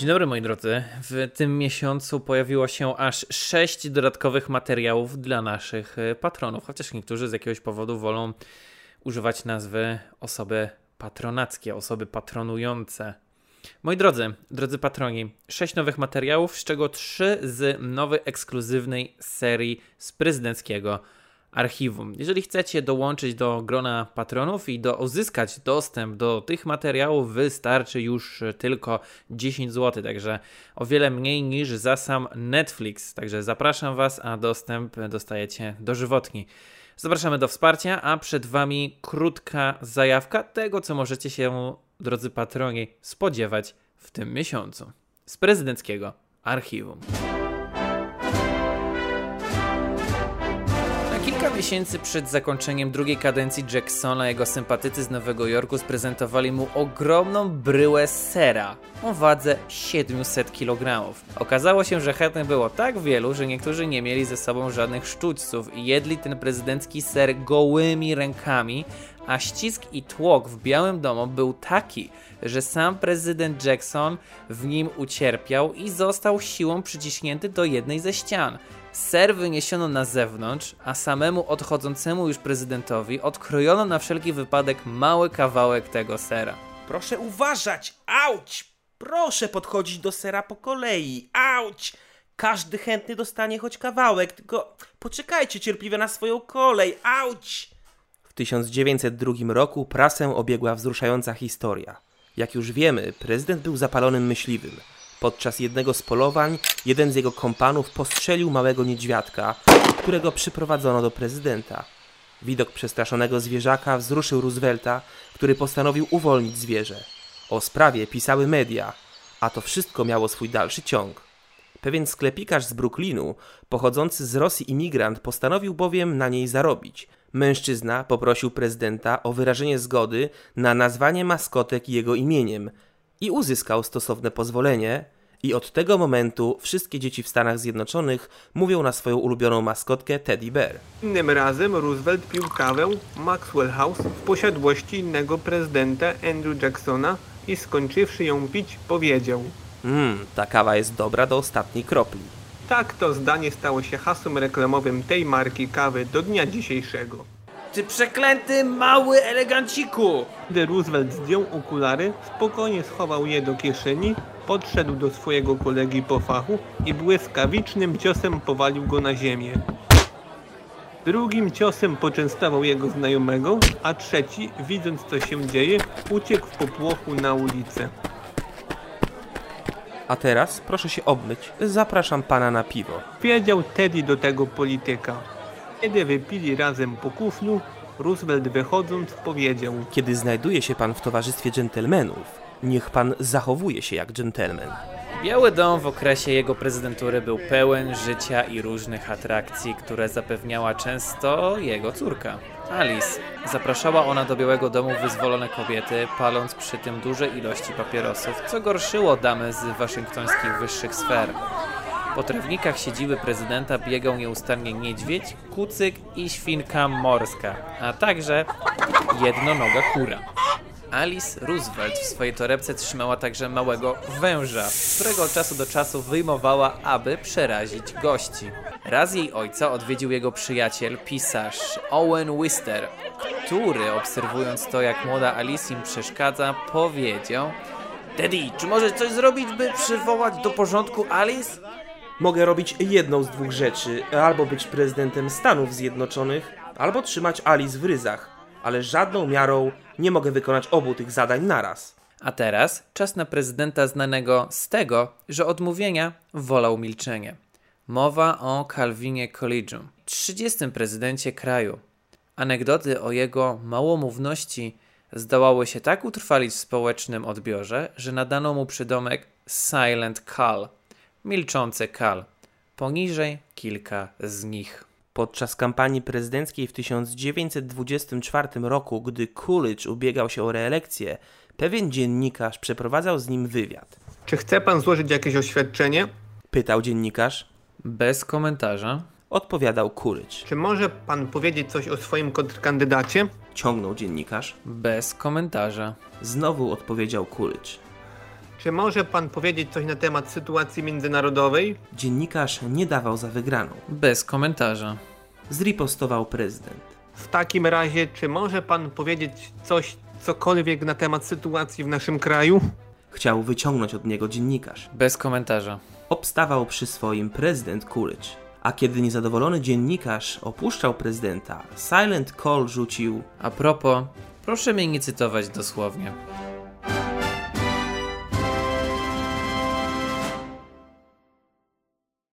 Dzień dobry moi drodzy. W tym miesiącu pojawiło się aż sześć dodatkowych materiałów dla naszych e, patronów, chociaż niektórzy z jakiegoś powodu wolą używać nazwy osoby patronackie, osoby patronujące. Moi drodzy, drodzy patroni, sześć nowych materiałów, z czego trzy z nowej ekskluzywnej serii z prezydenckiego archiwum. Jeżeli chcecie dołączyć do grona patronów i do uzyskać dostęp do tych materiałów, wystarczy już tylko 10 zł, także o wiele mniej niż za sam Netflix. Także zapraszam Was, a dostęp dostajecie dożywotni. Zapraszamy do wsparcia, a przed Wami krótka zajawka tego, co możecie się, drodzy patroni, spodziewać w tym miesiącu z prezydenckiego archiwum. Miesięcy przed zakończeniem drugiej kadencji Jacksona jego sympatycy z Nowego Jorku sprezentowali mu ogromną bryłę sera o wadze 700 kg. Okazało się, że chętnych było tak wielu, że niektórzy nie mieli ze sobą żadnych sztućców i jedli ten prezydencki ser gołymi rękami, a ścisk i tłok w Białym Domu był taki, że sam prezydent Jackson w nim ucierpiał i został siłą przyciśnięty do jednej ze ścian. Ser wyniesiono na zewnątrz, a samemu odchodzącemu już prezydentowi odkrojono na wszelki wypadek mały kawałek tego sera. Proszę uważać! Auć! Proszę podchodzić do sera po kolei. Auć! Każdy chętny dostanie choć kawałek, tylko poczekajcie cierpliwie na swoją kolej. Auć! W 1902 roku prasę obiegła wzruszająca historia. Jak już wiemy, prezydent był zapalonym myśliwym. Podczas jednego z polowań jeden z jego kompanów postrzelił małego niedźwiadka, którego przyprowadzono do prezydenta. Widok przestraszonego zwierzaka wzruszył Roosevelta, który postanowił uwolnić zwierzę. O sprawie pisały media, a to wszystko miało swój dalszy ciąg. Pewien sklepikarz z Brooklynu, pochodzący z Rosji imigrant, postanowił bowiem na niej zarobić. Mężczyzna poprosił prezydenta o wyrażenie zgody na nazwanie maskotek jego imieniem – i uzyskał stosowne pozwolenie. I od tego momentu wszystkie dzieci w Stanach Zjednoczonych mówią na swoją ulubioną maskotkę Teddy Bear. Innym razem Roosevelt pił kawę Maxwell House w posiadłości innego prezydenta Andrew Jacksona i skończywszy ją pić powiedział Mmm, ta kawa jest dobra do ostatniej kropli. Tak to zdanie stało się hasłem reklamowym tej marki kawy do dnia dzisiejszego. Ty przeklęty mały eleganciku! Gdy Roosevelt zdjął okulary, spokojnie schował je do kieszeni, podszedł do swojego kolegi po fachu i błyskawicznym ciosem powalił go na ziemię. Drugim ciosem poczęstował jego znajomego, a trzeci, widząc co się dzieje, uciekł w popłochu na ulicę. A teraz proszę się obmyć. Zapraszam pana na piwo. Wiedział Teddy do tego polityka. Kiedy wypili razem po kuflu, Roosevelt wychodząc powiedział Kiedy znajduje się pan w towarzystwie dżentelmenów, niech pan zachowuje się jak dżentelmen. Biały Dom w okresie jego prezydentury był pełen życia i różnych atrakcji, które zapewniała często jego córka. Alice. Zapraszała ona do Białego Domu wyzwolone kobiety, paląc przy tym duże ilości papierosów, co gorszyło damy z waszyngtońskich wyższych sfer. Po trawnikach siedziby prezydenta biegał nieustannie niedźwiedź, kucyk i świnka morska, a także jednonoga kura. Alice Roosevelt w swojej torebce trzymała także małego węża, którego od czasu do czasu wyjmowała, aby przerazić gości. Raz jej ojca odwiedził jego przyjaciel, pisarz Owen Wister, który obserwując to, jak młoda Alice im przeszkadza, powiedział Daddy, czy możesz coś zrobić, by przywołać do porządku Alice? Mogę robić jedną z dwóch rzeczy: albo być prezydentem Stanów Zjednoczonych, albo trzymać Alice w ryzach, ale żadną miarą nie mogę wykonać obu tych zadań naraz. A teraz czas na prezydenta znanego z tego, że odmówienia wolał milczenie. Mowa o Calvinie Collegium, 30. prezydencie kraju. Anegdoty o jego małomówności zdołały się tak utrwalić w społecznym odbiorze, że nadano mu przydomek Silent Cal – milczący Kal. Poniżej kilka z nich. Podczas kampanii prezydenckiej w 1924 roku, gdy Coolidge ubiegał się o reelekcję, pewien dziennikarz przeprowadzał z nim wywiad. Czy chce pan złożyć jakieś oświadczenie? Pytał dziennikarz. Bez komentarza. Odpowiadał Coolidge. Czy może pan powiedzieć coś o swoim kontrkandydacie? Ciągnął dziennikarz. Bez komentarza. Znowu odpowiedział Coolidge. Czy może pan powiedzieć coś na temat sytuacji międzynarodowej? Dziennikarz nie dawał za wygraną. Bez komentarza. Zripostował prezydent. W takim razie, czy może pan powiedzieć coś, cokolwiek na temat sytuacji w naszym kraju? Chciał wyciągnąć od niego dziennikarz. Bez komentarza. Obstawał przy swoim prezydent Coolidge. A kiedy niezadowolony dziennikarz opuszczał prezydenta, Silent Call rzucił A propos, proszę mnie nie cytować dosłownie.